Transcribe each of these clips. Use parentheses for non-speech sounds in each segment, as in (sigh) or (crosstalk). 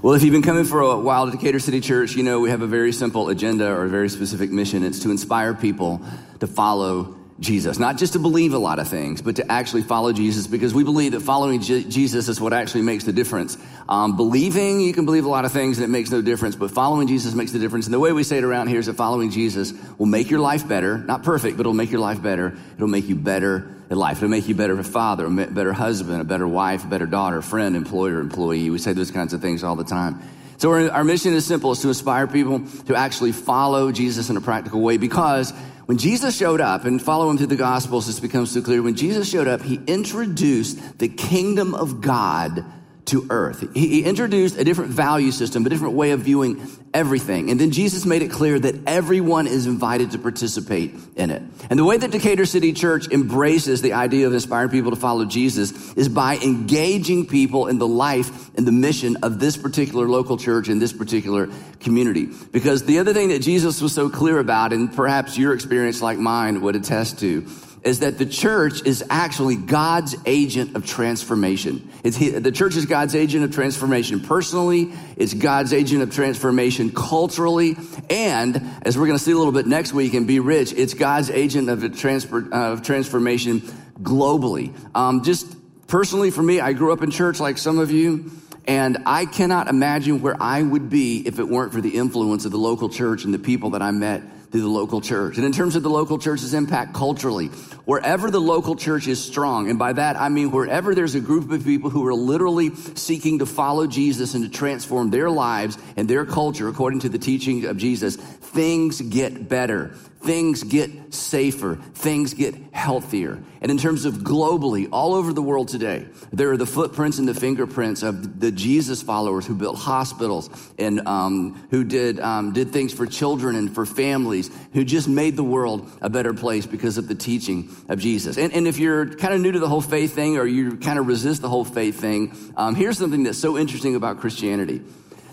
Well, if you've been coming for a while to Decatur City Church, you know we have a very simple agenda or a very specific mission. It's to inspire people to follow Jesus. Not just to believe a lot of things, but to actually follow Jesus because we believe that following J- Jesus is what actually makes the difference. Um, believing, you can believe a lot of things and it makes no difference, but following Jesus makes the difference. And the way we say it around here is that following Jesus will make your life better. Not perfect, but it'll make your life better. It'll make you better at life. It'll make you better a father, a better husband, a better wife, a better daughter, friend, employer, employee. We say those kinds of things all the time. So our mission is simple, is to inspire people to actually follow Jesus in a practical way because when Jesus showed up, and follow him through the Gospels, this becomes so clear. When Jesus showed up, he introduced the kingdom of God to earth. He introduced a different value system, a different way of viewing everything. And then Jesus made it clear that everyone is invited to participate in it. And the way that Decatur City Church embraces the idea of inspiring people to follow Jesus is by engaging people in the life and the mission of this particular local church in this particular community. Because the other thing that Jesus was so clear about, and perhaps your experience like mine would attest to, is that the church is actually God's agent of transformation. He, the church is God's agent of transformation personally, it's God's agent of transformation culturally, and as we're going to see a little bit next week in Be Rich, it's God's agent of, transfer, uh, of transformation globally. Um, just personally for me, I grew up in church like some of you. And I cannot imagine where I would be if it weren't for the influence of the local church and the people that I met through the local church. And in terms of the local church's impact culturally, wherever the local church is strong, and by that I mean wherever there's a group of people who are literally seeking to follow Jesus and to transform their lives and their culture according to the teaching of Jesus, things get better things get safer, things get healthier. And in terms of globally, all over the world today, there are the footprints and the fingerprints of the Jesus followers who built hospitals and um, who did um, did things for children and for families, who just made the world a better place because of the teaching of Jesus. And, and if you're kind of new to the whole faith thing, or you kind of resist the whole faith thing, um, here's something that's so interesting about Christianity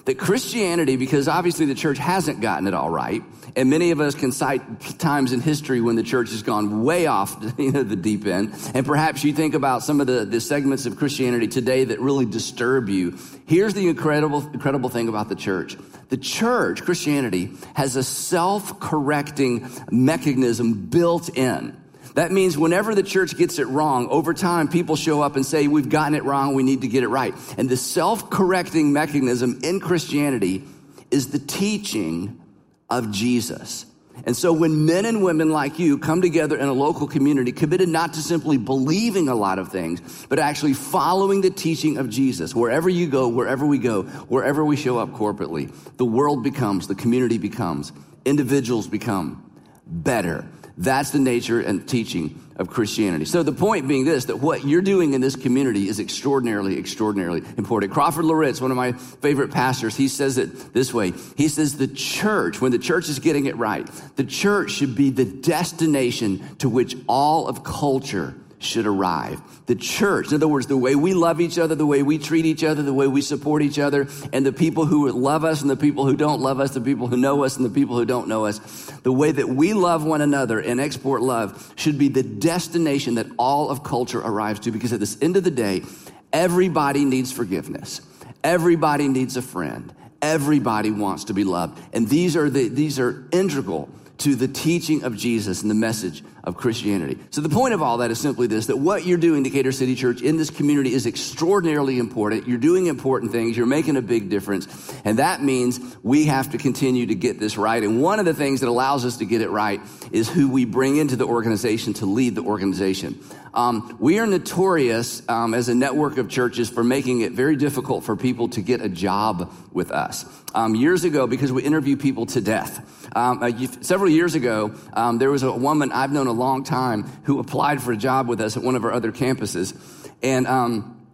that Christianity, because obviously the church hasn't gotten it all right, and many of us can cite times in history when the church has gone way off (laughs) you know, the deep end. And perhaps you think about some of the, the segments of Christianity today that really disturb you. Here's the incredible, incredible thing about the church. The church, Christianity, has a self-correcting mechanism built in. That means whenever the church gets it wrong, over time, people show up and say, We've gotten it wrong, we need to get it right. And the self correcting mechanism in Christianity is the teaching of Jesus. And so when men and women like you come together in a local community committed not to simply believing a lot of things, but actually following the teaching of Jesus, wherever you go, wherever we go, wherever we show up corporately, the world becomes, the community becomes, individuals become better. That's the nature and teaching of Christianity. So the point being this, that what you're doing in this community is extraordinarily, extraordinarily important. Crawford Loritts, one of my favorite pastors, he says it this way. He says the church, when the church is getting it right, the church should be the destination to which all of culture should arrive. The church, in other words, the way we love each other, the way we treat each other, the way we support each other, and the people who love us and the people who don't love us, the people who know us and the people who don't know us, the way that we love one another and export love should be the destination that all of culture arrives to because at this end of the day, everybody needs forgiveness. Everybody needs a friend. Everybody wants to be loved. And these are the, these are integral to the teaching of Jesus and the message of Christianity. So the point of all that is simply this, that what you're doing, Decatur City Church, in this community is extraordinarily important. You're doing important things. You're making a big difference. And that means we have to continue to get this right. And one of the things that allows us to get it right is who we bring into the organization to lead the organization. Um, we are notorious um, as a network of churches for making it very difficult for people to get a job with us. Um, years ago, because we interview people to death. Um, uh, several years ago, um, there was a woman I've known a long time who applied for a job with us at one of our other campuses. And um,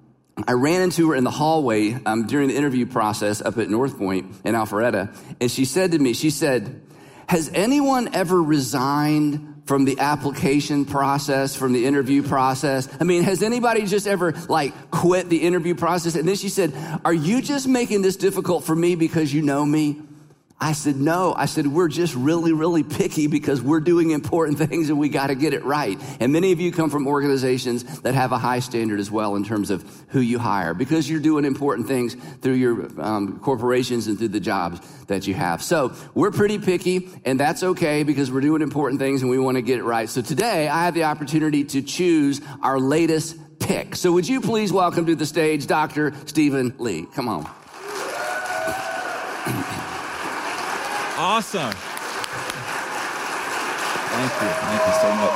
I ran into her in the hallway during the interview process up at North Point in Alpharetta, and she said to me, she said, has anyone ever resigned from the application process, from the interview process? I mean, has anybody just ever like quit the interview process? And then she said, Are you just making this difficult for me because you know me? I said, no. I said, we're just really, really picky because we're doing important (laughs) things and we got to get it right. And many of you come from organizations that have a high standard as well in terms of who you hire because you're doing important things through your um, corporations and through the jobs that you have. So we're pretty picky and that's okay because we're doing important things and we want to get it right. So today I have the opportunity to choose our latest pick. So would you please welcome to the stage Dr. Stephen Lee? Come on. Awesome. Thank you. Thank you so much.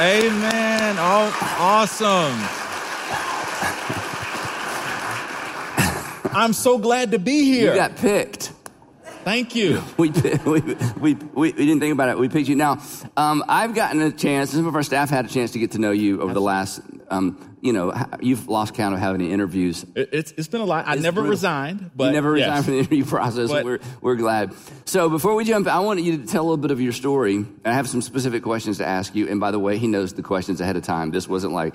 Amen. Oh, awesome. I'm so glad to be here. You got picked. Thank you. (laughs) We, we, we, we, didn't think about it. We picked you. Now, um, I've gotten a chance, some of our staff had a chance to get to know you over the last, um, you know, you've lost count of how many interviews. It, it's, it's been a lot. I It's never brutal. resigned, but you never resigned yes. from the interview (laughs) process. But- we're, we're glad. So before we jump, I want you to tell a little bit of your story. I have some specific questions to ask you. And by the way, he knows the questions ahead of time. This wasn't like,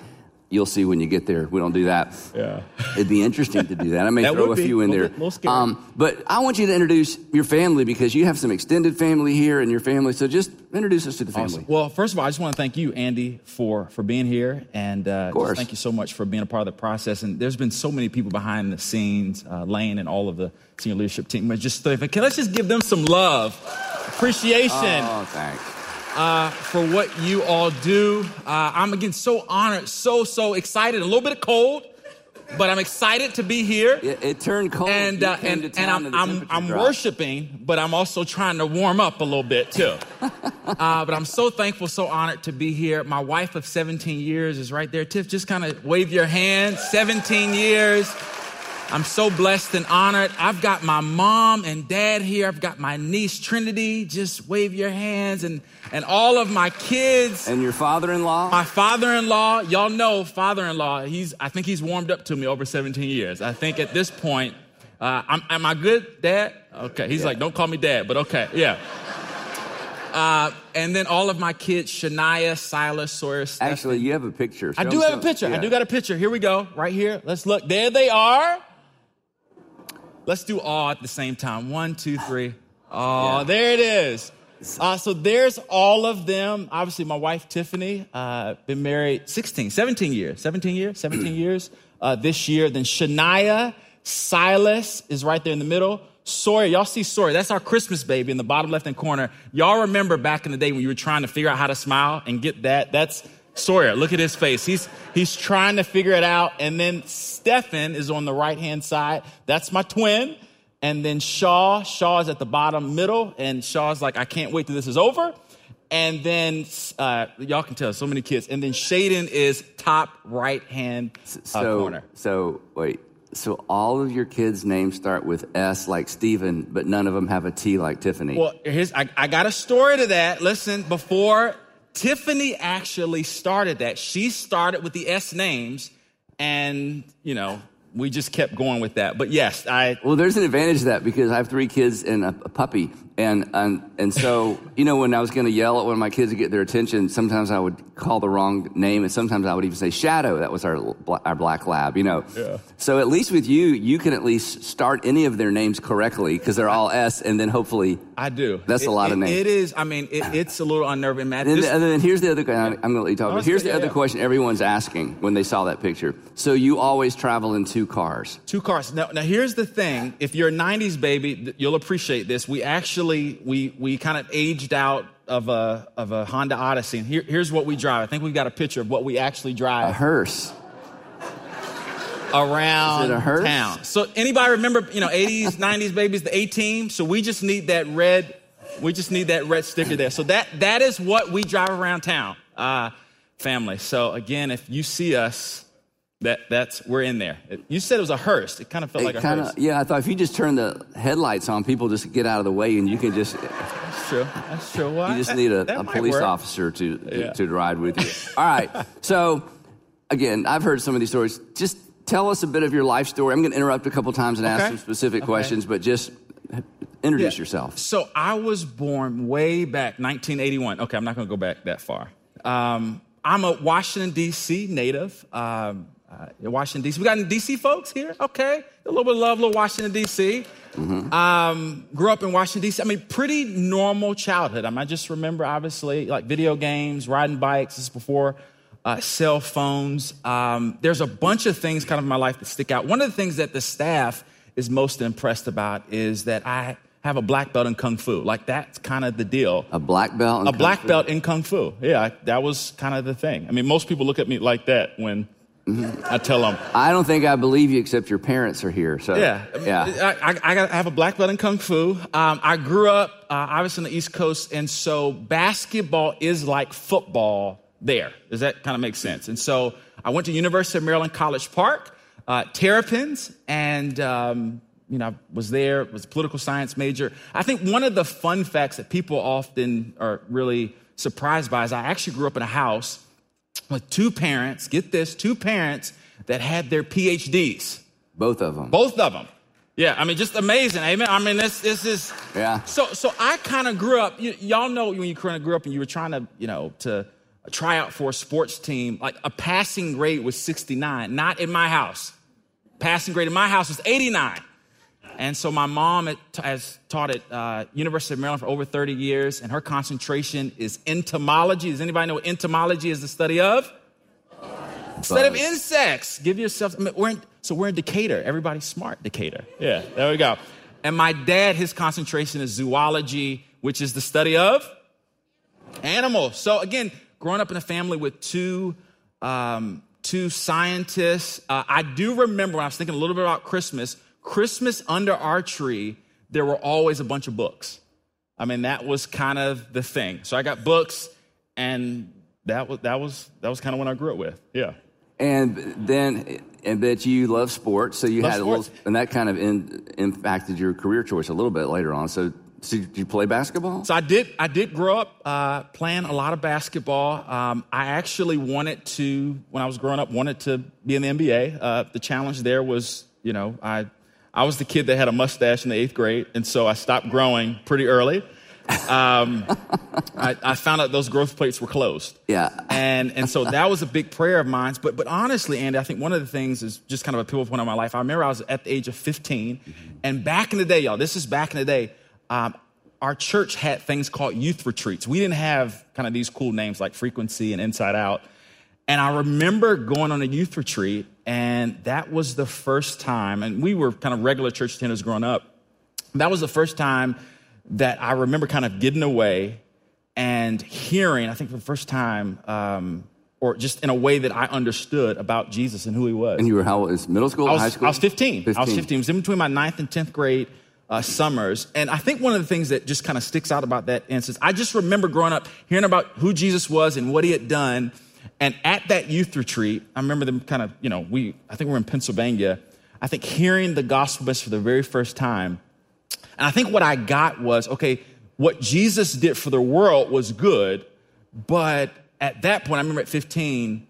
you'll see when you get there. We don't do that. Yeah. It'd be interesting to do that. I may (laughs) That throw a be. few in there. scary. but I want you to introduce your family because you have some extended family here and your family. So just introduce us to the family. Awesome. Well, first of all, I just want to thank you, Andy, for for being here, and uh, thank you so much for being a part of the process. And there's been so many people behind the scenes, uh, Lane and all of the senior leadership team. But just okay, let's just give them some love, appreciation Oh, thanks. Uh, for what you all do. Uh, I'm again so honored, so so excited, a little bit of cold, but I'm excited to be here. It, it turned cold. And uh, and, and I'm I'm, I'm worshiping, but I'm also trying to warm up a little bit too. (laughs) uh, but I'm so thankful, so honored to be here. My wife of 17 years is right there. Tiff, just kind of wave your hand. 17 years. I'm so blessed and honored. I've got my mom and dad here. I've got my niece Trinity. Just wave your hands and and all of my kids. And your father-in-law? My father-in-law, y'all know father-in-law. He's, I think he's warmed up to me over 17 years. I think at this point, uh, I'm, am I good, Dad? Okay. He's like, don't call me Dad, but okay, yeah. Uh, and then all of my kids, Shania, Silas, Sawyer, Steph- Actually, you have a picture. I do have a picture. I do got a picture. Here we go, right here. Let's look. There they are. Let's do all at the same time. One, two, three. Oh, Yeah. there it is. Uh, so there's all of them. Obviously, my wife Tiffany, uh, been married 16, 17 years, 17 years, 17 (clears throat) years uh, this year. Then Shania, Silas is right there in the middle. Sawyer, y'all see Sawyer. That's our Christmas baby in the bottom left hand corner. Y'all remember back in the day when you were trying to figure out how to smile and get that? That's Sawyer. Look at his face. He's, he's trying to figure it out. And then Stefan is on the right hand side. That's my twin. And then Shaw, Shaw is at the bottom middle, and Shaw's like, I can't wait till this is over. And then uh, y'all can tell so many kids. And then Shaden is top right hand uh, So, corner. so wait. So all of your kids' names start with S like Stephen, but none of them have a T like Tiffany. Well, here's I, I got a story to that. Listen, before Tiffany actually started that, she started with the S names, and you know we just kept going with that. But yes, I Well, there's an advantage to that because I have three kids and a, a puppy, and and and so (laughs) you know when I was going to yell at one of my kids to get their attention, sometimes I would call the wrong name, and sometimes I would even say Shadow. That was our our black lab, you know. Yeah. So at least with you, you can at least start any of their names correctly because they're all S, and then hopefully. I do. That's a It- lot of it- names. It is. I mean, it, it's a little unnerving, Matt. And This- then, and then here's the other. I'm going to let you talk. Here's the Yeah, other yeah. question everyone's asking when they saw that picture. So you always travel in two cars. Two cars. Now, now here's the thing. If you're a '90s baby, you'll appreciate this. We actually we we kind of aged out of a of a Honda Odyssey. And here, here's what we drive. I think we've got a picture of what we actually drive. A hearse. Around Is it a hearse? town. So anybody remember, you know, 80s, 90s (laughs) babies, the A team? So we just need that red. We just need that red sticker there. So that that is what we drive around town, uh, family. So again, if you see us. That, that's we're in there. You said it was a hearse. It kind of felt like It a kinda, hearse. yeah, I thought if you just turn the headlights on, people just get out of the way, and you can just That's true. That's true. Well, you just that- need a, a police work. officer to, to Yeah. to ride with you. All right, so again, I've heard some of these stories. Just tell us a bit of your life story. I'm going to interrupt a couple times and ask some specific Okay. questions, but just introduce Yeah. yourself. So I was born way back 1981. Okay, I'm not going to go back that far. Um, I'm a Washington D.C. native. Um, uh, Washington D.C. We got any D.C. folks here? Okay, a little bit of love, little Washington D.C. Um, grew up in Washington D.C. I mean, pretty normal childhood. I mean, I just remember obviously like video games, riding bikes. This is before uh, cell phones. Um, there's a bunch of things kind of in my life that stick out. One of the things that the staff is most impressed about is that I have a black belt in kung fu. Like that's kind of the deal. A black belt. in A Kung black Fu. belt in kung fu. Yeah, I- that was kind of the thing. I mean, most people look at me like that when I tell them, (laughs) I don't think I believe you, except your parents are here. So yeah, yeah. I, I, I, got, I have a black belt in kung fu. Um, I grew up, uh, I was on the East Coast, and so basketball is like football there. Does that kind of make sense? And so I went to University of Maryland College Park, uh, Terrapins, and um, you know, I was there, was a political science major. I think one of the fun facts that people often are really surprised by is I actually grew up in a house with two parents, get this, two parents that had their PhDs. Both of them. Both of them. Yeah, I mean, just amazing. Amen. I mean, this this is. Yeah. So so I kind of grew up. You, y'all know when you kind of grew up and you were trying to you know to try out for a sports team. Like a passing grade was 69. Not in my house. Passing grade in my house was 89. And so my mom has taught at uh, University of Maryland for over 30 years, and her concentration is entomology. Does anybody know what entomology is? The study of study of insects. Give yourself. I mean, we're in, so we're in Decatur. Everybody's smart, Decatur. Yeah, there we go. And my dad, his concentration is zoology, which is the study of animals. So again, growing up in a family with two um, two scientists, uh, I do remember when I was thinking a little bit about Christmas. Christmas under our tree, there were always a bunch of books. I mean, that was kind of the thing. So I got books, and that was that was that was kind of when I grew up with. Yeah. And then, and bet you love sports, so you Love had a little, and that kind of in, impacted your career choice a little bit later on. So, so did you play basketball? So I did. I did grow up uh, playing a lot of basketball. Um, I actually wanted to, when I was growing up, wanted to be in the NBA. Uh, the challenge there was, you know, I I was the kid that had a mustache in the eighth grade, and so I stopped growing pretty early. Um, (laughs) I, I found out those growth plates were closed. Yeah. And and so that was a big prayer of mine. But but honestly, Andy, I think one of the things is just kind of a pivotal point in my life. I remember I was at the age of 15, and back in the day, y'all, this is back in the day. Um, our church had things called youth retreats. We didn't have kind of these cool names like Frequency and Inside Out. And I remember going on a youth retreat, and that was the first time, and we were kind of regular church attenders growing up. That was the first time that I remember kind of getting away and hearing, I think for the first time, um, or just in a way that I understood about Jesus and who he was. And you were how old? Is middle school, I was, high school? I was 15. I was 15. 15. It was in between my ninth and 10th grade uh, summers. And I think one of the things that just kind of sticks out about that instance, I just remember growing up hearing about who Jesus was and what he had done. And at that youth retreat, I remember them kind of, you know, we, I think we we're in Pennsylvania. I think hearing the gospel message for the very first time. And I think what I got was, okay, what Jesus did for the world was good. But at that point, I remember at 15,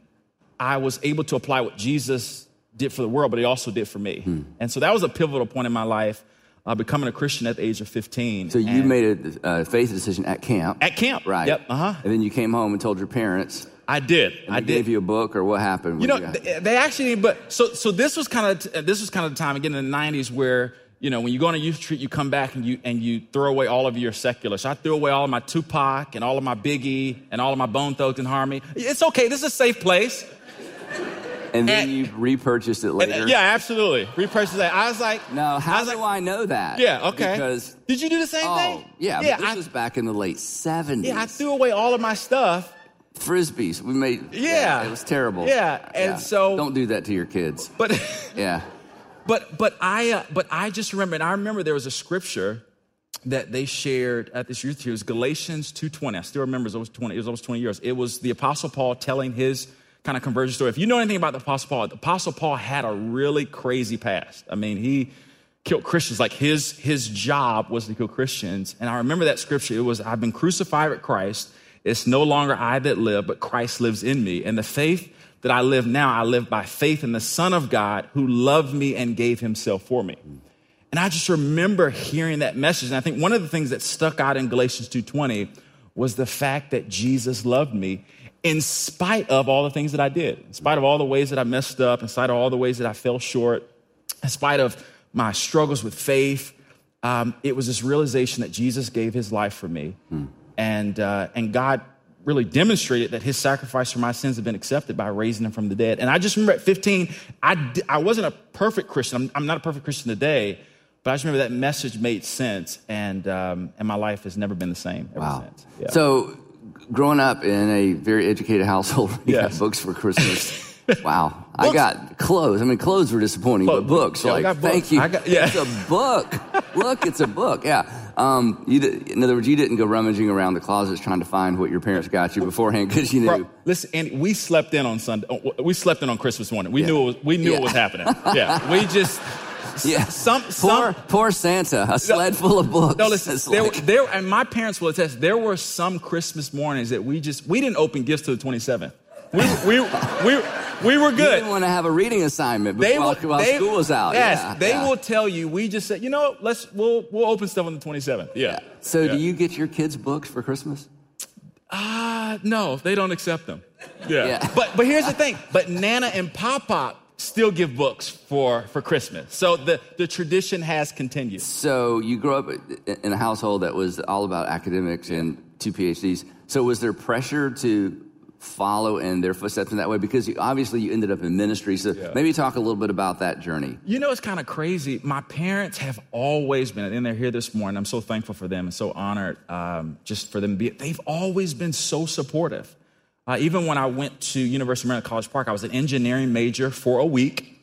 I was able to apply what Jesus did for the world, but he also did for me. Hmm. And so that was a pivotal point in my life, uh, becoming a Christian at the age of 15. So you made a uh, faith decision at camp. At camp. Right. Yep. Uh huh. And then you came home and told your parents. I did. I did. gave you a book or what happened? You know, got- they, they actually, but so so this was kind of this was kind of the time again in the '90s where you know when you go on a youth retreat, you come back and you and you throw away all of your secular. So I threw away all of my Tupac and all of my Biggie and all of my Bone Thugs and Harmony. It's okay. This is a safe place. And then and- you repurchased it later. uh, yeah, absolutely. Repurchased it. I was like, Now, I how was do like, I know that? Yeah. Okay. Because did you do the same oh thing? yeah, Yeah. but this I, was back in the late seventies. yeah. I threw away all of my stuff. frisbees. We made. Yeah. it was terrible. Yeah, and so- don't do that to your kids. But (laughs) Yeah. but but I uh, but I just remember, and I remember there was a scripture that they shared at this youth retreat. It was Galatians two twenty. I still remember it was twenty. It was almost twenty years. It was the Apostle Paul telling his kind of conversion story. If you know anything about the Apostle Paul, the Apostle Paul had a really crazy past. I mean, he killed Christians. Like his his job was to kill Christians. And I remember that scripture. It was, "I've been crucified with Christ." It's no longer I that live, but Christ lives in me. And the faith that I live now, I live by faith in the Son of God who loved me and gave himself for me. And I just remember hearing that message. And I think one of the things that stuck out in Galatians 2:20 was the fact that Jesus loved me in spite of all the things that I did, in spite of all the ways that I messed up, in spite of all the ways that I fell short, in spite of my struggles with faith. Um, it was this realization that Jesus gave his life for me. Hmm. And, uh, and God really demonstrated that his sacrifice for my sins had been accepted by raising him from the dead. And I just remember at 15, I, I wasn't a perfect Christian. I'm, I'm not a perfect Christian today, but I just remember that message made sense, and, um, and my life has never been the same ever wow. since. Yeah. So, growing up in a very educated (laughs) household, you Yes. got books for Christmas. (laughs) Wow. I got clothes. I mean, clothes were disappointing, but books. Yeah, like, books. thank you. I got- yeah. It's a book. Look, it's a book. Yeah. Um, you did, in other words, you didn't go rummaging around the closets trying to find what your parents got you beforehand because you knew. Bro, listen, Andy, we slept in on Sunday. We slept in on Christmas morning. We Yeah. knew it was, we knew Yeah. it was happening. Yeah, we just yeah. some poor, some. poor Santa, a sled full of books. No, listen. It's There, like- there, and my parents will attest. There were some Christmas mornings that we just we didn't open gifts till the twenty seventh. We, we, we, we were good. didn't want to have a reading assignment They while, will, while they, school was out. Yes, Yeah, they yeah. will tell you. We just said, you know, let's we'll we'll open stuff on the twenty seventh. Yeah. So, Yeah. do you get your kids books for Christmas? Uh, no, they don't accept them. Yeah. Yeah. But but here's the thing. But Nana and Pop Pop still give books for for Christmas. So the the tradition has continued. So, you grew up in a household that was all about academics and two PhDs. So, was there pressure to follow in their footsteps in that way? Because you, obviously you ended up in ministry. So, maybe talk a little bit about that journey. You know, it's kind of crazy. My parents have always been, and they're here this morning. I'm so thankful for them and so honored um, just for them to be. They've always been so supportive. Uh, even when I went to University of Maryland College Park, I was an engineering major for a week.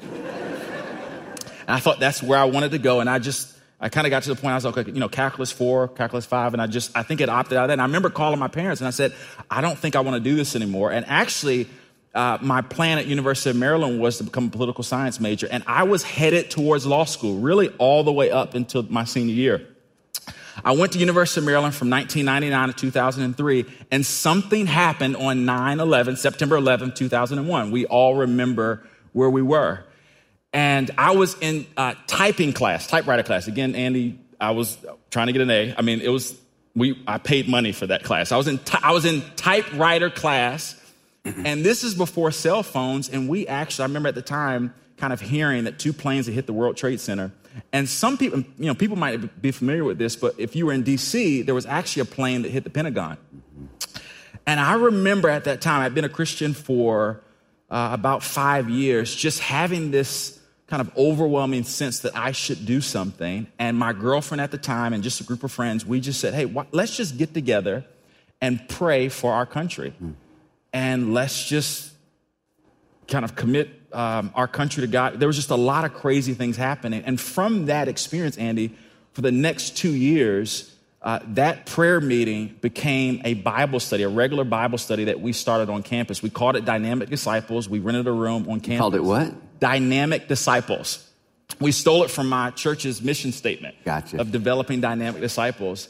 And I thought that's where I wanted to go. And I just, I kind of got to the point I was like, okay, you know, calculus four, calculus five. And I just, I think it opted out of that. And I remember calling my parents and I said, I don't think I want to do this anymore. And actually, uh, my plan at University of Maryland was to become a political science major. And I was headed towards law school, really all the way up until my senior year. I went to University of Maryland from 1999 to 2003, and something happened on 9-11, September 11, 2001. We all remember where we were. And I was in uh, typing class, typewriter class. Again, Andy, I was trying to get an A. I mean, it was, we, I paid money for that class. I was in, I was in typewriter class, Mm-hmm. and this is before cell phones, and we actually, I remember at the time, kind of hearing that two planes had hit the World Trade Center. And some people, you know, people might be familiar with this, but if you were in DC, there was actually a plane that hit the Pentagon. Mm-hmm. And I remember at that time, I'd been a Christian for uh, about five years, just having this kind of overwhelming sense that I should do something. And my girlfriend at the time, and just a group of friends, we just said, hey, wh- let's just get together and pray for our country. Mm. And let's just kind of commit um, our country to God. There was just a lot of crazy things happening. And from that experience, Andy, for the next two years, uh, that prayer meeting became a Bible study, a regular Bible study that we started on campus. We called it Dynamic Disciples. We rented a room on campus. Called it what? Dynamic Disciples. We stole it from my church's mission statement Gotcha. of developing dynamic disciples.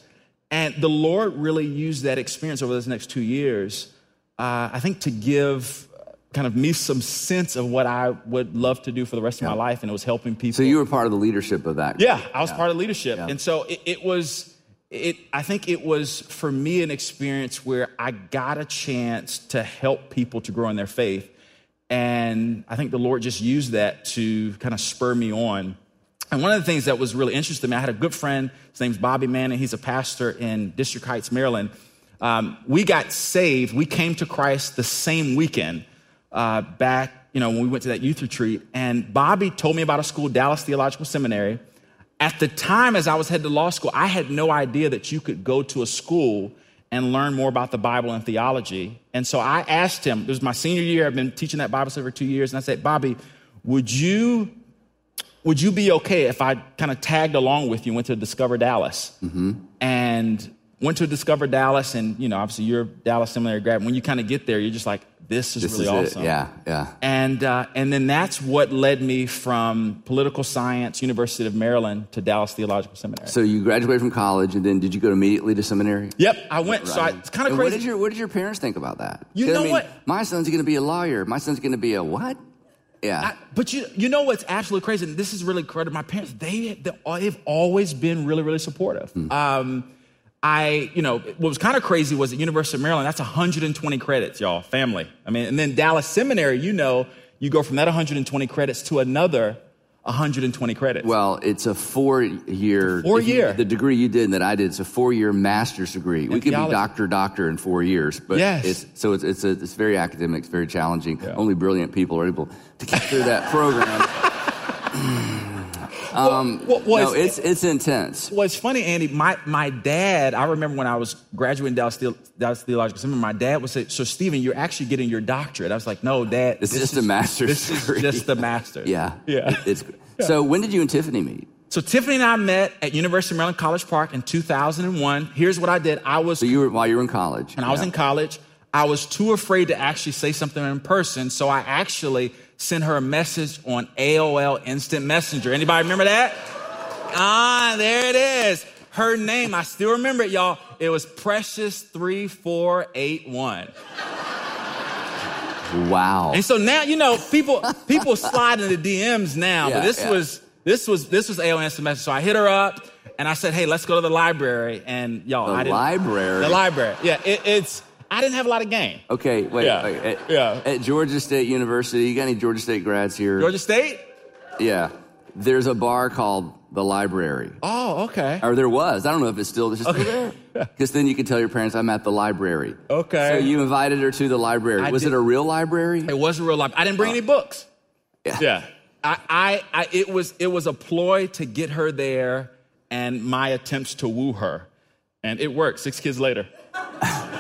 And the Lord really used that experience over those next two years, uh, I think, to give kind of me some sense of what I would love to do for the rest of my life. And it was helping people. So, you were part of the leadership of that. Yeah, I was part of leadership. And so it, it was, it, I think it was for me an experience where I got a chance to help people to grow in their faith. And I think the Lord just used that to kind of spur me on. And one of the things that was really interesting to me, I had a good friend, his name's Bobby Manning, he's a pastor in District Heights, Maryland. Um, we got saved, we came to Christ the same weekend uh, back, you know, when we went to that youth retreat. And Bobby told me about a school, Dallas Theological Seminary. At the time, as I was headed to law school, I had no idea that you could go to a school and learn more about the Bible and theology. And so I asked him, it was my senior year, I've been teaching that Bible study for two years, and I said, Bobby, would you, would you be okay if I kind of tagged along with you and went to Discover Dallas? And went to Discover Dallas, and you know, obviously you're a Dallas Seminary grad. When you kind of get there, you're just like, this is This really is awesome. it. Yeah, yeah. And, uh, and then that's what led me from political science, University of Maryland, to Dallas Theological Seminary. So you graduated from college, and then did you go immediately to seminary? yep, I went. So I, it's kind of crazy. What did your What did your parents think about that? You 'Cause, I know mean, what? My son's going to be a lawyer. My son's going to be a what? Yeah. I- but you, you know what's absolutely crazy, and this is really credit my parents. They, they they've always been really really supportive. Hmm. Um, I, you know, what was kind of crazy was at University of Maryland. That's 120 credits, y'all, family. I mean, and then Dallas Seminary. You know, you go from that 120 credits to another 120 credits. well, it's a four year. Four year. The degree you did and that I did, it's a four year master's degree. we could be doctor, doctor in four years, but Yes. it's so it's it's, a, it's very academic, it's very challenging. Only brilliant people are able to get through that program. (laughs) um, Well, well, no, it's it's intense. Well, it's funny, Andy. My my dad. I remember when I was graduating Dallas, Theo- Dallas Theological Seminary. My dad would say, "So, Stephen, you're actually getting your doctorate." I was like, "No, Dad. It's just is, a master's This degree." is just the master's." Yeah, yeah. It- It's (laughs) so. When did you and Tiffany meet? So Tiffany and I met at University of Maryland College Park in 2001. Here's what I did. I was So you were while you were in college. when I was in college. I was too afraid to actually say something in person, so I actually sent her a message on AOL Instant Messenger. Anybody remember that? Ah, there it is. Her name, I still remember it, y'all. It was Precious3481. Wow. And so now, you know, people people (laughs) slide into DMs now, Yeah, but this yeah. was this was this was AOL Instant Messenger. So I hit her up and I said, "Hey, let's go to the library." And y'all, The I didn't, library? the library. Yeah, it, it's. I didn't have a lot of game. Okay, wait. Yeah, wait. At, yeah. At Georgia State University, you got any Georgia State grads here? Georgia State. Yeah. There's a bar called the Library. Oh, okay. Or there was. I don't know if it's still, is it still Okay. there? (laughs) Because then you can tell your parents I'm at the library. Okay. So you invited her to the library. I was did- it a real library? It was a real library. I didn't bring oh. any books. Yeah. Yeah. I, I, I, it was, it was a ploy to get her there, and my attempts to woo her, and it worked. Six kids later. (laughs)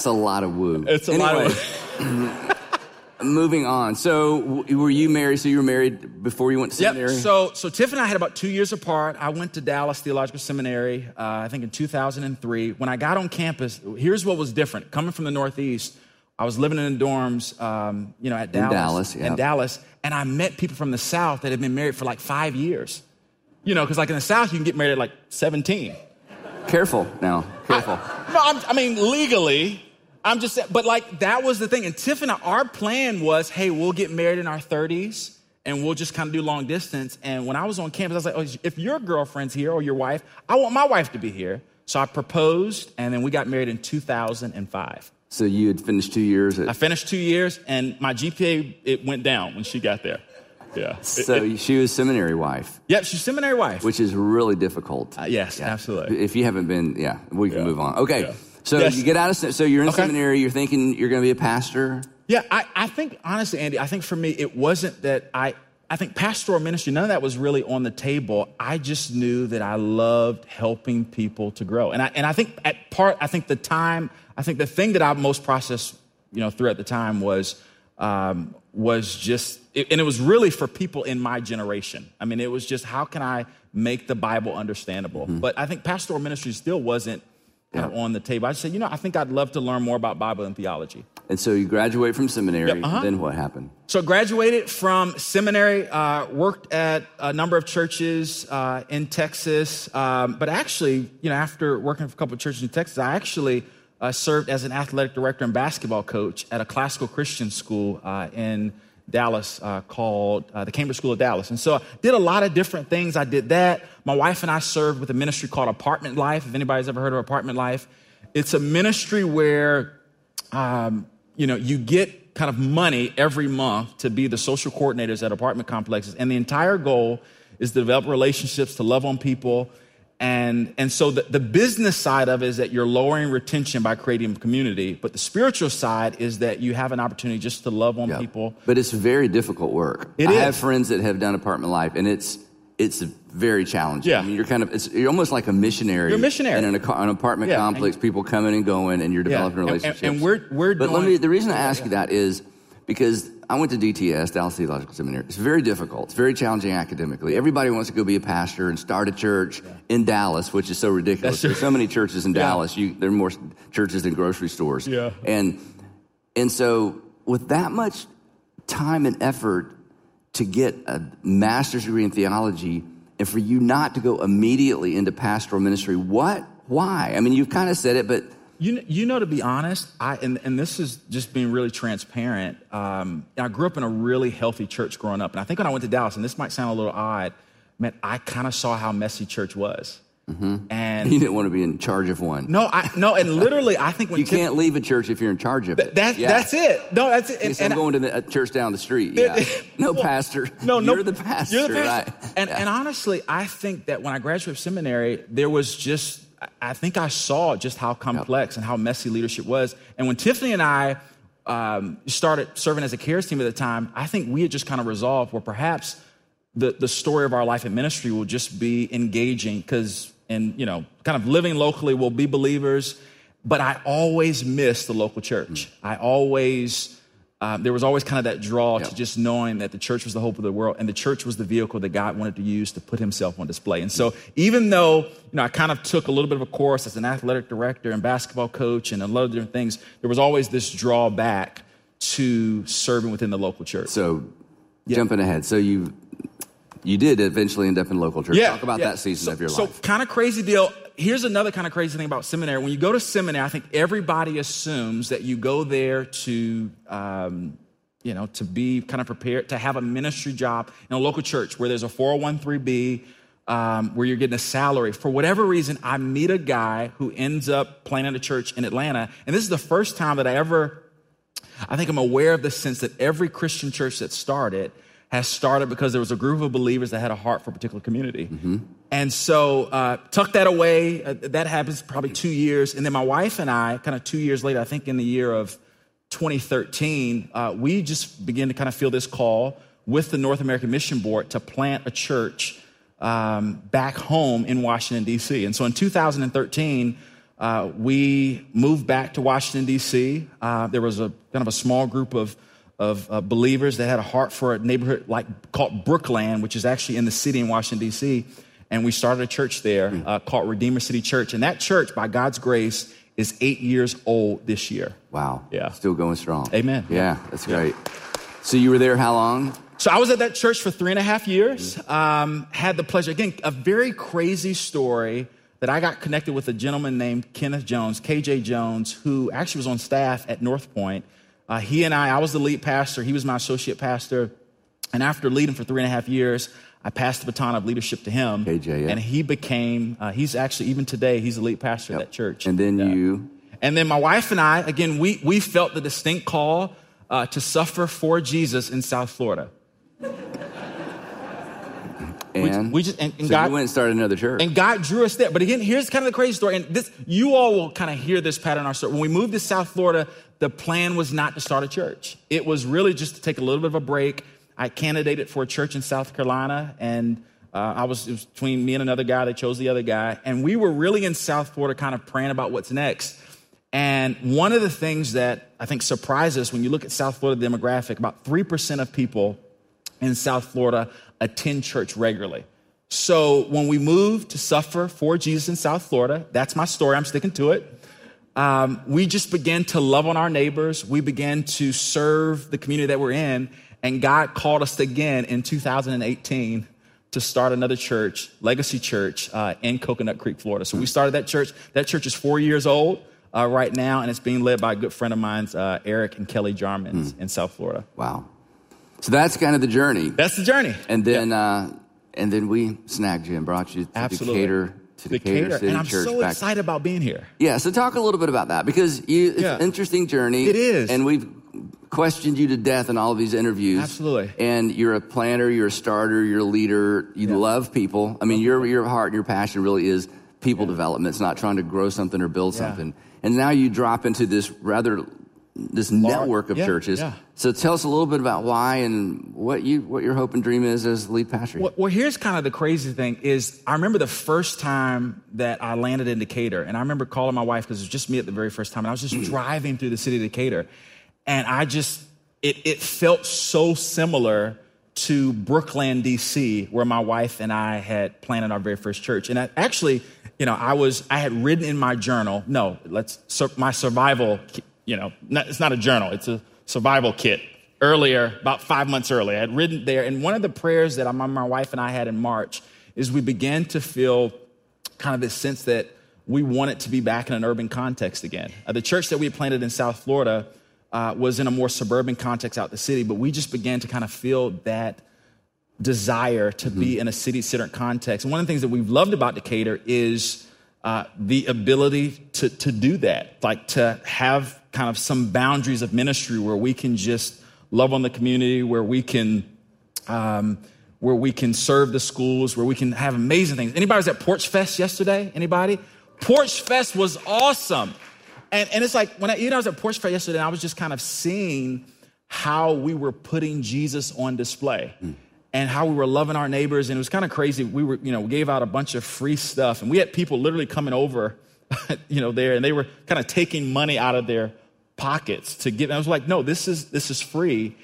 It's a lot of woo. It's a lot Anyway, of. (laughs) Moving on. So were you married? So you were married before you went to Yep. So, so Tiff and I had about two years apart. I went to Dallas Theological Seminary, uh, I think in 2003. When I got on campus, here's what was different. Coming from the Northeast, I was living in the dorms, um, you know, at Dallas. Dallas, yeah. In Dallas, and I met people from the South that had been married for like five years. You know, because like in the South, you can get married at like 17. Careful now. Careful. (laughs) No, I'm, I mean legally. I'm just, saying- but like that was the thing. And Tiff and I, our plan was, hey, we'll get married in our 30s and we'll just kind of do long distance. And when I was on campus, I was like, oh, if your girlfriend's here or your wife, I want my wife to be here. So I proposed, and then we got married in 2005. so you had finished two years at. I finished two years, and my GPA it went down when she got there. Yeah. So it- she was seminary wife, yep, she's seminary wife. which is really difficult. Uh, yes, absolutely. If you haven't been, yeah, we can Yeah. move on. Okay. Yeah. So Yes. you get out of, so you're in Okay. seminary, you're thinking you're going to be a pastor. Yeah, I, I think honestly, Andy, I think for me it wasn't that I I think pastoral ministry, none of that was really on the table. I just knew that I loved helping people to grow. And I and I think at part, I think the time, I think the thing that I most processed, you know, through at the time was um, was just it, and it was really for people in my generation. I mean, it was just how can I make the Bible understandable? But I think pastoral ministry still wasn't of on the table. I said, you know, I think I'd love to learn more about Bible and theology. And so you graduate from seminary. Yep, uh-huh. Then what happened? So graduated from seminary, uh, worked at a number of churches uh, in Texas, um, but actually, you know, after working for a couple of churches in Texas, I actually uh, served as an athletic director and basketball coach at a classical Christian school uh, in Dallas uh, called uh, the Cambridge School of Dallas. And so I did a lot of different things. I did that. My wife and I served with a ministry called Apartment Life. If anybody's ever heard of Apartment Life, it's a ministry where um, you know, you get kind of money every month to be the social coordinators at apartment complexes. And the entire goal is to develop relationships, to love on people. And, and so the, the business side of it is that you're lowering retention by creating community. But the spiritual side is that you have an opportunity just to love on Yeah. people. But it's very difficult work. It I is. have friends that have done apartment life, and it's it's very challenging. Yeah. I mean, you're kind of it's you're almost like a missionary. You're a missionary. in an, an apartment Yeah, complex. People coming and going, and you're Yeah, developing and- and- relationships. and we're- we're But let me. The reason I ask you that is because I went to DTS, Dallas Theological Seminary. It's very difficult. It's very challenging academically. Everybody wants to go be a pastor and start a church yeah. in Dallas, which is so ridiculous. There's so many churches in Dallas. You, there are more churches than grocery stores. Yeah. And and so with that much time and effort to get a master's degree in theology, and for you not to go immediately into pastoral ministry, what? Why? I mean, you've kind of said it, but you, you know, to be honest, I, and, and this is just being really transparent. Um, I grew up in a really healthy church growing up. And I think when I went to Dallas, and this might sound a little odd, man, I kind of saw how messy church was. Mm-hmm. And you didn't want to be in charge of one. No, I no, and literally, I think when you can't leave a church if you're in charge of it. That, yeah. That's it. No, that's it. And, and I'm going to the church down the street. Yeah. (laughs) no well, pastor. (laughs) No, no, you're the pastor. You're the pastor. Right? And, yeah. and honestly, I think that when I graduated seminary, there was just I think I saw just how complex and how messy leadership was. And when Tiffany and I um, started serving as a cares team at the time, I think we had just kind of resolved where perhaps the, the story of our life in ministry will just be engaging because, and you know, kind of living locally, we'll be believers. But I always miss the local church. Mm. I always um, there was always kind of that draw yep. to just knowing that the church was the hope of the world and the church was the vehicle that God wanted to use to put himself on display. And so even though, you know, I kind of took a little bit of a course as an athletic director and basketball coach and a lot of different things, there was always this drawback to serving within the local church. So yep. jumping ahead. So you you did eventually end up in local church. Yeah, Talk about yeah. that season so, of your life. So kind of crazy deal here's another kind of crazy thing about seminary. When you go to seminary, I think everybody assumes that you go there to, um, you know, to be kind of prepared to have a ministry job in a local church where there's a 401b, um, where you're getting a salary. For whatever reason, I meet a guy who ends up planning a church in Atlanta. And this is the first time that I ever, I think I'm aware of the sense that every Christian church that started has started because there was a group of believers that had a heart for a particular community. Mm-hmm. And so, uh, tuck that away. Uh, that happens probably two years. And then my wife and I, kind of two years later, I think in the year of 2013, uh, we just began to kind of feel this call with the North American Mission Board to plant a church um, back home in Washington, D.C. And so in 2013, uh, we moved back to Washington, D.C. Uh, there was a kind of a small group of of uh, believers that had a heart for a neighborhood like called Brookland, which is actually in the city in Washington D.C. And we started a church there uh, called Redeemer City Church. And that church, by God's grace, is eight years old this year. Wow. Yeah. Still going strong. Amen. Yeah, that's great. So you were there how long? So I was at that church for three and a half years. Um, had the pleasure, again, a very crazy story that I got connected with a gentleman named Kenneth Jones, KJ Jones, who actually was on staff at North Point. Uh, he and I, I was the lead pastor, he was my associate pastor. And after leading for three and a half years, I passed the baton of leadership to him. KJ, yeah. And he became, uh, he's actually, even today, he's the lead pastor yep. of that church. And then you. And then my wife and I, again, we, we felt the distinct call uh, to suffer for Jesus in South Florida. And we, just and, and so God went and started another church. And God drew us there. But again, here's kind of the crazy story. And this, you all will kind of hear this pattern in our story. When we moved to South Florida, the plan was not to start a church. It was really just to take a little bit of a break. I candidated for a church in South Carolina, and uh, I was, was between me and another guy. They chose the other guy, and we were really in South Florida, kind of praying about what's next. And one of the things that I think surprises us when you look at South Florida demographic, about three percent of people in South Florida attend church regularly. So when we moved to suffer for Jesus in South Florida, that's my story. I'm sticking to it um, we just began to love on our neighbors. We began to serve the community that we're in. And God called us again in 2018 to start another church, Legacy Church, uh, in Coconut Creek, Florida. So we started that church. That church is four years old uh, right now, and it's being led by a good friend of mine, uh, Eric and Kelly Jarmans mm. in South Florida. Wow. So that's kind of the journey. That's the journey. And then, uh, and then we snagged you and brought you to Absolutely. Decatur to Decatur, Decatur City and I'm Church. so back. excited about being here. Yeah, so talk a little bit about that because you, it's yeah. an interesting journey. It is, and we've questioned you to death in all of these interviews. Absolutely. And you're a planner, you're a starter, you're a leader. You yeah. love people. I mean, your your heart and your passion really is people yeah. development. It's not trying to grow something or build something. And now you drop into this rather this network of yeah, churches. Yeah. So tell us a little bit about why and what you what your hope and dream is as lead pastor. Well, well, here's kind of the crazy thing is I remember the first time that I landed in Decatur, and I remember calling my wife because it was just me at the very first time, and I was just mm. driving through the city of Decatur, and I just it, it felt so similar to Brookland, D.C., where my wife and I had planted our very first church. And I, actually, you know, I was I had written in my journal. No, let's my survival. You know, not, it's not a journal; it's a survival kit. Earlier, about five months earlier, I had written there, and one of the prayers that my, my wife and I had in March is we began to feel kind of this sense that we wanted to be back in an urban context again. Uh, the church that we had planted in South Florida uh, was in a more suburban context out the city, but we just began to kind of feel that desire to mm-hmm. be in a city centered context. And one of the things that we've loved about Decatur is uh, the ability to, to do that, like to have kind of some boundaries of ministry where we can just love on the community, where we can. Um, where we can serve the schools, where we can have amazing things. Anybody was at Porch Fest yesterday? Anybody? Porch Fest was awesome. And, and it's like when I, you know, I was at Porch Fest yesterday, I was just kind of seeing how we were putting Jesus on display. Mm. And how we were loving our neighbors, and it was kind of crazy. We were, you know, gave out a bunch of free stuff, and we had people literally coming over, (laughs) you know, there, and they were kind of taking money out of their pockets to give. And I was like, no, this is this is free.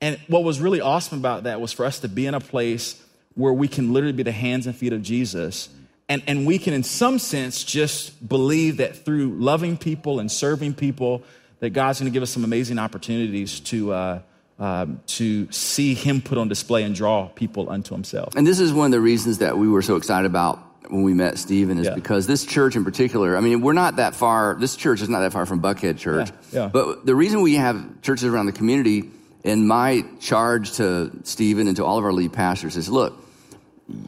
And what was really awesome about that was for us to be in a place where we can literally be the hands and feet of Jesus and, and we can, in some sense, just believe that through loving people and serving people, that God's going to give us some amazing opportunities to, uh, uh, to see Him put on display and draw people unto Himself. And this is one of the reasons that we were so excited about when we met Stephen is yeah. because this church in particular, I mean, we're not that far, this church is not that far from Buckhead Church. Yeah, yeah. But the reason we have churches around the community, and my charge to Stephen and to all of our lead pastors is look,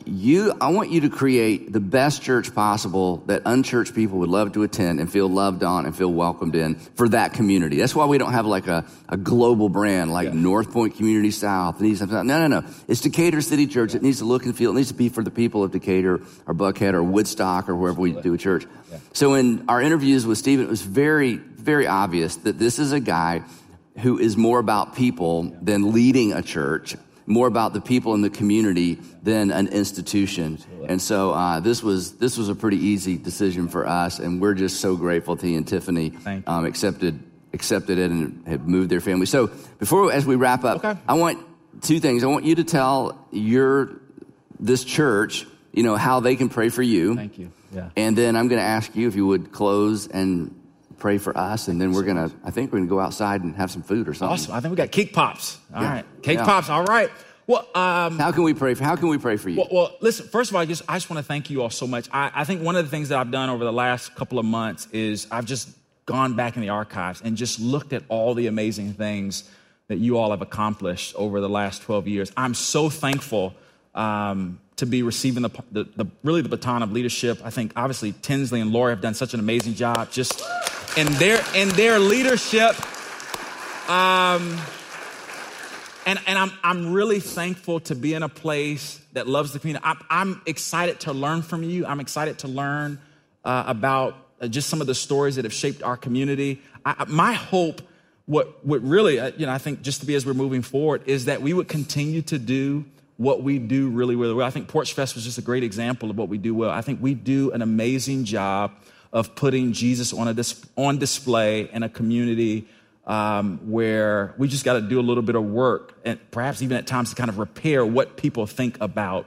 you i want you to create the best church possible that unchurched people would love to attend and feel loved on and feel welcomed in for that community. That's why we don't have like a, a global brand like yeah. north point community south. No no no. It's decatur city church. It needs to look and feel it needs to be for the people of decatur or buckhead or woodstock or wherever we do a church. Yeah. so in our interviews with stephen it was very very obvious that this is a guy who is more about people than leading a church more about the people in the community than an institution. And so uh, this was this was a pretty easy decision for us, and we're just so grateful to he and Tiffany um, accepted accepted it and have moved their family. So before as we wrap up, okay. I want two things. I want you to tell your this church, you know, how they can pray for you. Thank you. Yeah. And then I'm going to ask you if you would close and pray for us, and then we're gonna. I think we're gonna go outside and have some food or something. Awesome. I think we got cake pops. All yeah. right, cake yeah. pops. All right. Well, um, how can we pray for? How can we pray for you? Well, well listen. First of all, I just I just want to thank you all so much. I, I think one of the things that I've done over the last couple of months is I've just gone back in the archives and just looked at all the amazing things that you all have accomplished over the last 12 years. I'm so thankful um, to be receiving the, the, the, really the baton of leadership. I think obviously Tinsley and Laura have done such an amazing job just in their in their leadership. Um, and, and I'm, I'm really thankful to be in a place that loves the community. I'm, I'm excited to learn from you. I'm excited to learn uh, about uh, just some of the stories that have shaped our community. I, my hope, what, what really, uh, you know, I think just to be as we're moving forward, is that we would continue to do what we do really, really well. I think Porch Fest was just a great example of what we do well. I think we do an amazing job of putting Jesus on, a dis- on display in a community um, where we just got to do a little bit of work and perhaps even at times to kind of repair what people think about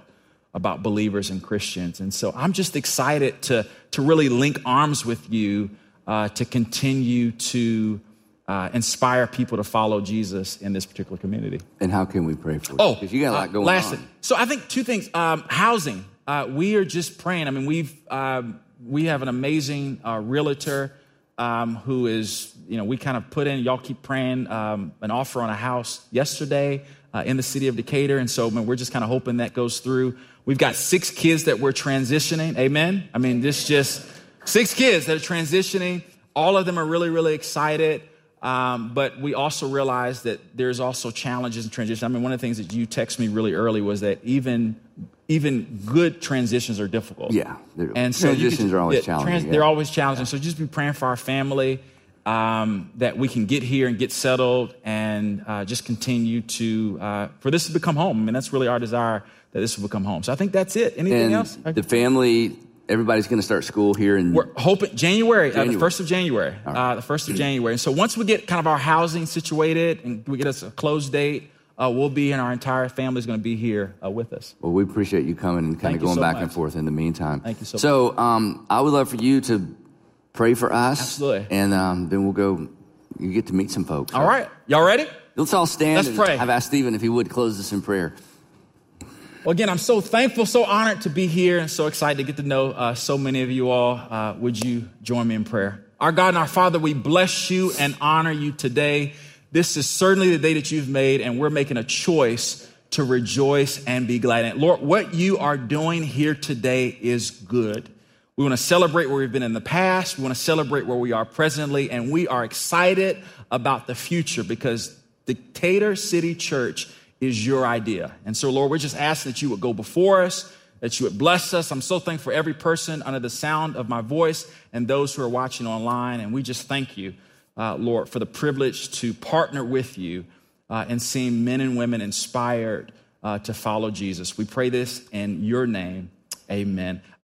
about believers and Christians. And so I'm just excited to, to really link arms with you uh, to continue to uh, inspire people to follow Jesus in this particular community. And how can we pray for you? Oh, because you got a lot uh, going last on. Thing. So I think two things. Um, housing. Uh, we are just praying. I mean, we've um, we have an amazing uh, realtor um, who is, you know, we kind of put in, y'all keep praying, um, an offer on a house yesterday uh, in the city of Decatur. And so, man, we're just kind of hoping that goes through. We've got six kids that we're transitioning. Amen. I mean, this just six kids that are transitioning. All of them are really, really excited. Um, but we also realize that there's also challenges in transition. I mean, one of the things that you text me really early was that even even good transitions are difficult. Yeah, and so transitions are always yeah, challenging. Trans, yeah. They're always challenging. Yeah. So just be praying for our family um, that we can get here and get settled, and uh, just continue to uh, for this to become home. I mean, that's really our desire that this will become home. So I think that's it. Anything and else? The family everybody's going to start school here in We're hoping January, Uh, the first of January, uh, the first of January. And so once we get kind of our housing situated and we get us a close date, uh, we'll be and our entire family is going to be here uh, with us. Well, we appreciate you coming and kind of going so back much. and forth in the meantime. Thank you so much. So, um, I would love for you to pray for us. Absolutely. And um, then we'll go. You get to meet some folks. All right, y'all ready? Let's all stand. Let's and pray. I've asked Stephen if he would close this in prayer. Well, again, I'm so thankful, so honored to be here, and so excited to get to know uh, so many of you all. Uh, would you join me in prayer? Our God and our Father, we bless you and honor you today. This is certainly the day that you've made, and we're making a choice to rejoice and be glad. Lord, what you are doing here today is good. We want to celebrate where we've been in the past. We want to celebrate where we are presently, and we are excited about the future because Decatur City Church is your idea. And so, Lord, we're just asking that you would go before us, that you would bless us. I'm so thankful for every person under the sound of my voice and those who are watching online. And we just thank you, uh, Lord, for the privilege to partner with you uh, and seeing men and women inspired uh, to follow Jesus. We pray this in your name. Amen.